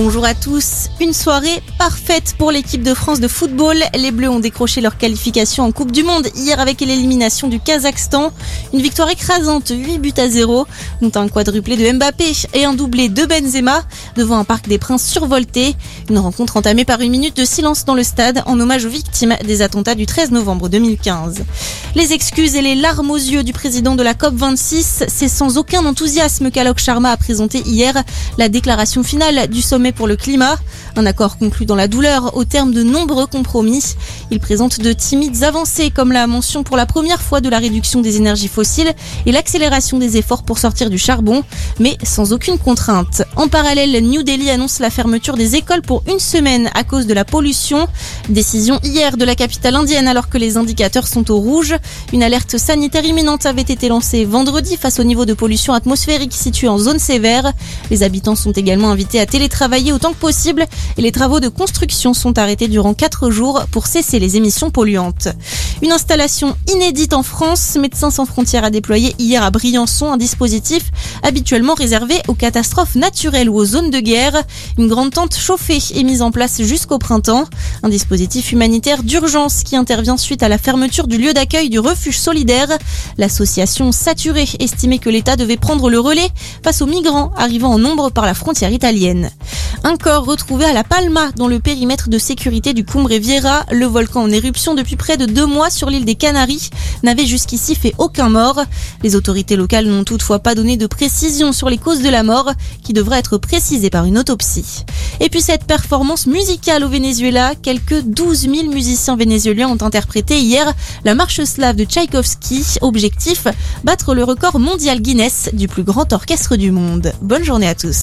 Bonjour à tous. Une soirée parfaite pour l'équipe de France de football. Les Bleus ont décroché leur qualification en Coupe du Monde hier avec l'élimination du Kazakhstan. Une victoire écrasante, 8 buts à 0, dont un quadruplé de Mbappé et un doublé de Benzema devant un parc des Princes survolté. Une rencontre entamée par une minute de silence dans le stade en hommage aux victimes des attentats du 13 novembre 2015. Les excuses et les larmes aux yeux du président de la COP26, c'est sans aucun enthousiasme qu'Alok Sharma a présenté hier la déclaration finale du sommet pour le climat. Un accord conclu dans la douleur au terme de nombreux compromis. Il présente de timides avancées comme la mention pour la première fois de la réduction des énergies fossiles et l'accélération des efforts pour sortir du charbon, mais sans aucune contrainte. En parallèle, New Delhi annonce la fermeture des écoles pour une semaine à cause de la pollution. Décision hier de la capitale indienne alors que les indicateurs sont au rouge. Une alerte sanitaire imminente avait été lancée vendredi face au niveau de pollution atmosphérique situé en zone sévère. Les habitants sont également invités à télétravailler autant que possible et les travaux de construction sont arrêtés durant 4 jours pour cesser les émissions polluantes. Une installation inédite en France, Médecins sans frontières a déployé hier à Briançon un dispositif habituellement réservé aux catastrophes naturelles ou aux zones de guerre. Une grande tente chauffée est mise en place jusqu'au printemps. Un dispositif humanitaire d'urgence qui intervient suite à la fermeture du lieu d'accueil du refuge solidaire. L'association Saturée estimait que l'État devait prendre le relais face aux migrants arrivant en nombre par la frontière italienne. Un corps retrouvé à La Palma, dans le périmètre de sécurité du Cumbre Vieira. Le volcan en éruption depuis près de deux mois sur l'île des Canaries n'avait jusqu'ici fait aucun mort. Les autorités locales n'ont toutefois pas donné de précision sur les causes de la mort, qui devrait être précisée par une autopsie. Et puis cette performance musicale au Venezuela, quelques 12 000 musiciens vénézuéliens ont interprété hier la marche slave de Tchaïkovski. Objectif, battre le record mondial Guinness du plus grand orchestre du monde. Bonne journée à tous.